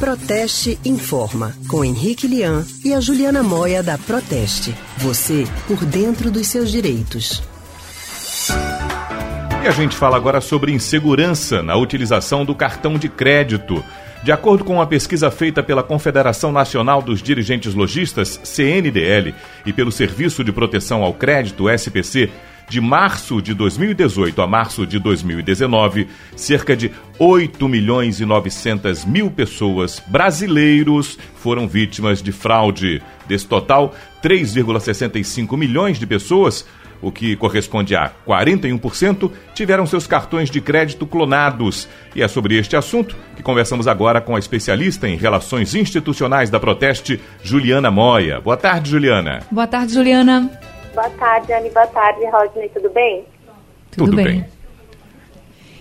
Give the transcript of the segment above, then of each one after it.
Proteste Informa, com Henrique Lian e a Juliana Moia da Proteste. Você por dentro dos seus direitos. E a gente fala agora sobre insegurança na utilização do cartão de crédito. De acordo com uma pesquisa feita pela Confederação Nacional dos Dirigentes Logistas, CNDL, e pelo Serviço de Proteção ao Crédito, SPC, de março de 2018 a março de 2019, cerca de 8 milhões e 900 mil pessoas brasileiros foram vítimas de fraude. Desse total, 3,65 milhões de pessoas o que corresponde a 41%, tiveram seus cartões de crédito clonados. E é sobre este assunto que conversamos agora com a especialista em relações institucionais da Proteste, Juliana Moia. Boa tarde, Juliana. Boa tarde, Juliana. Boa tarde, Anne. Boa tarde, Rodney. Tudo bem? Tudo, Tudo bem. bem.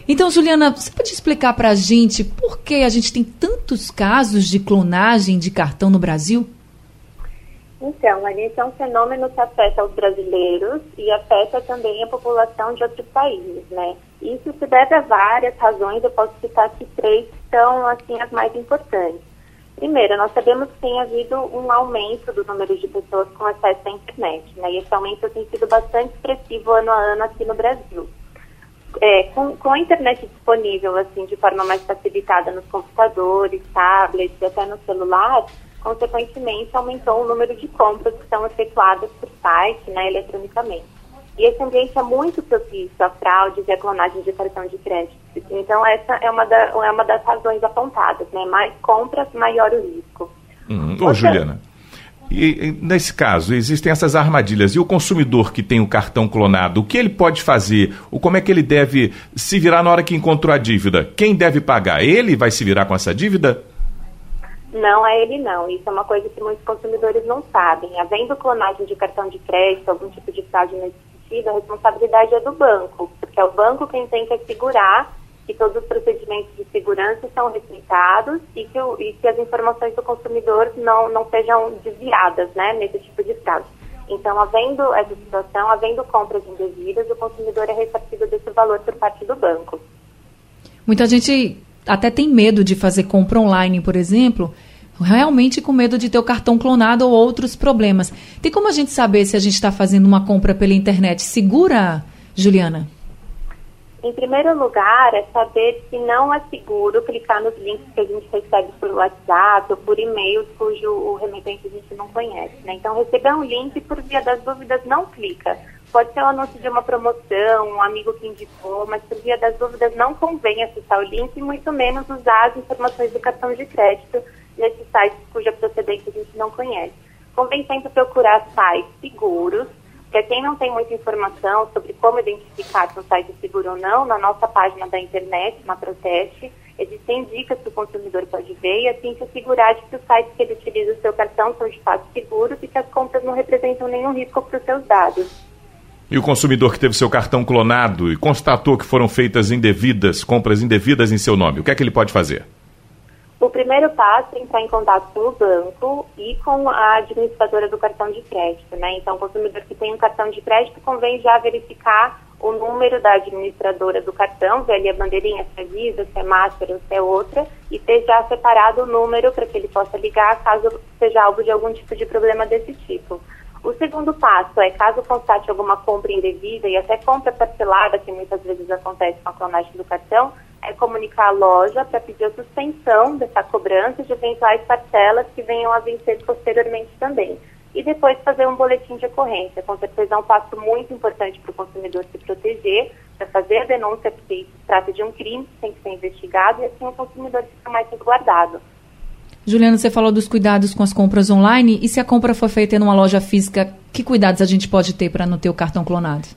Então, Juliana, você pode explicar para a gente por que a gente tem tantos casos de clonagem de cartão no Brasil? Então, esse é um fenômeno que afeta os brasileiros e afeta também a população de outros países, né? Isso se deve a várias razões, eu posso citar aqui três que são, assim, as mais importantes. Primeiro, nós sabemos que tem havido um aumento do número de pessoas com acesso à internet, né? E esse aumento tem sido bastante expressivo ano a ano aqui no Brasil. É, com, com, a internet disponível, assim, de forma mais facilitada nos computadores, tablets e até no celular, consequentemente aumentou o número de compras que são efetuadas por site, né, eletronicamente. E esse ambiente é muito propício a fraudes e a clonagem de cartão de crédito. Então, essa é uma, da, é uma das razões apontadas, né? Mais compras, maior o risco. Hum. Ô, Juliana, e, nesse caso, existem essas armadilhas. E o consumidor que tem o cartão clonado, o que ele pode fazer? O, como é que ele deve se virar na hora que encontrou a dívida? Quem deve pagar? Ele vai se virar com essa dívida? Não é ele não. Isso é uma coisa que muitos consumidores não sabem. Havendo clonagem de cartão de crédito, algum tipo de fraude nesse a responsabilidade é do banco, porque é o banco quem tem que assegurar que todos os procedimentos de segurança são respeitados e que, o, e que as informações do consumidor não, não sejam desviadas né, nesse tipo de fraude. Então, havendo essa situação, havendo compras indevidas, o consumidor é ressarcido desse valor por parte do banco. Muita gente até tem medo de fazer compra online, por exemplo, realmente com medo de ter o cartão clonado ou outros problemas. Tem como a gente saber se a gente está fazendo uma compra pela internet segura, Juliana? Em primeiro lugar, é saber se não é seguro clicar nos links que a gente recebe por WhatsApp ou por e-mail cujo o remetente a gente não conhece. Né? Então, receber um link por via das dúvidas não clica. Pode ser um anúncio de uma promoção, um amigo que indicou, mas por via das dúvidas não convém acessar o link e muito menos usar as informações do cartão de crédito cuja procedência a gente não conhece. Convém sempre procurar sites seguros, para quem não tem muita informação sobre como identificar se um site é seguro ou não, na nossa página da internet, na Proteste, existem dicas que o consumidor pode ver e assim se assegurar de que os sites que ele utiliza o seu cartão são de fato seguros e que as contas não representam nenhum risco para os seus dados. E o consumidor que teve seu cartão clonado e constatou que foram feitas indevidas, compras indevidas em seu nome, o que é que ele pode fazer? O primeiro passo é entrar em contato com o banco e com a administradora do cartão de crédito, né? Então, o consumidor que tem um cartão de crédito convém já verificar o número da administradora do cartão, ver ali a bandeirinha se é Visa, se é Master ou se é outra, e ter já separado o número para que ele possa ligar caso seja alvo de algum tipo de problema desse tipo. O segundo passo é, caso constate alguma compra indevida e até compra parcelada, que muitas vezes acontece com a clonagem do cartão, é comunicar à loja para pedir a suspensão dessa cobrança de eventuais parcelas que venham a vencer posteriormente também. E depois fazer um boletim de ocorrência. Com certeza é um passo muito importante para o consumidor se proteger, para fazer a denúncia, porque se trata de um crime que tem que ser investigado e assim o consumidor fica mais resguardado. Juliana, você falou dos cuidados com as compras online. E se a compra for feita em uma loja física, que cuidados a gente pode ter para não ter o cartão clonado?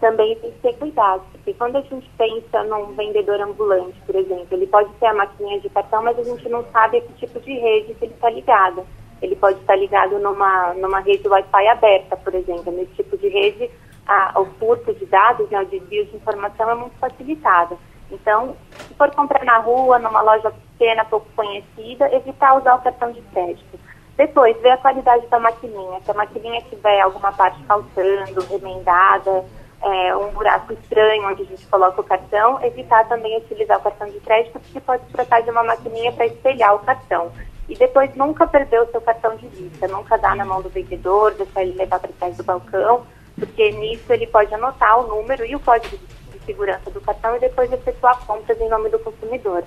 Também tem que ter cuidado, porque quando a gente pensa num vendedor ambulante, por exemplo, ele pode ter a maquininha de cartão, mas a gente não sabe a que tipo de rede que ele está ligado. Ele pode estar ligado numa, numa rede Wi-Fi aberta, por exemplo. Nesse tipo de rede, a, o furto de dados, né, o desvio de informação é muito facilitado. Então, se for comprar na rua, numa loja pequena, pouco conhecida, evitar usar o cartão de crédito. Depois, ver a qualidade da maquininha. Se a maquininha tiver alguma parte faltando, remendada, é, um buraco estranho onde a gente coloca o cartão, evitar também utilizar o cartão de crédito, porque pode se tratar de uma maquininha para espelhar o cartão. E depois nunca perder o seu cartão de vista, nunca dar na mão do vendedor, deixar ele levar para trás do balcão, porque nisso ele pode anotar o número e o código de segurança do cartão e depois efetuar compras em nome do consumidor.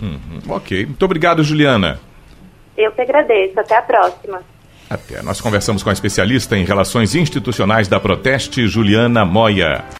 Uhum. Ok. Muito obrigado, Juliana. Eu que agradeço. Até a próxima. Até. Nós conversamos com a especialista em relações institucionais da Proteste, Juliana Moya.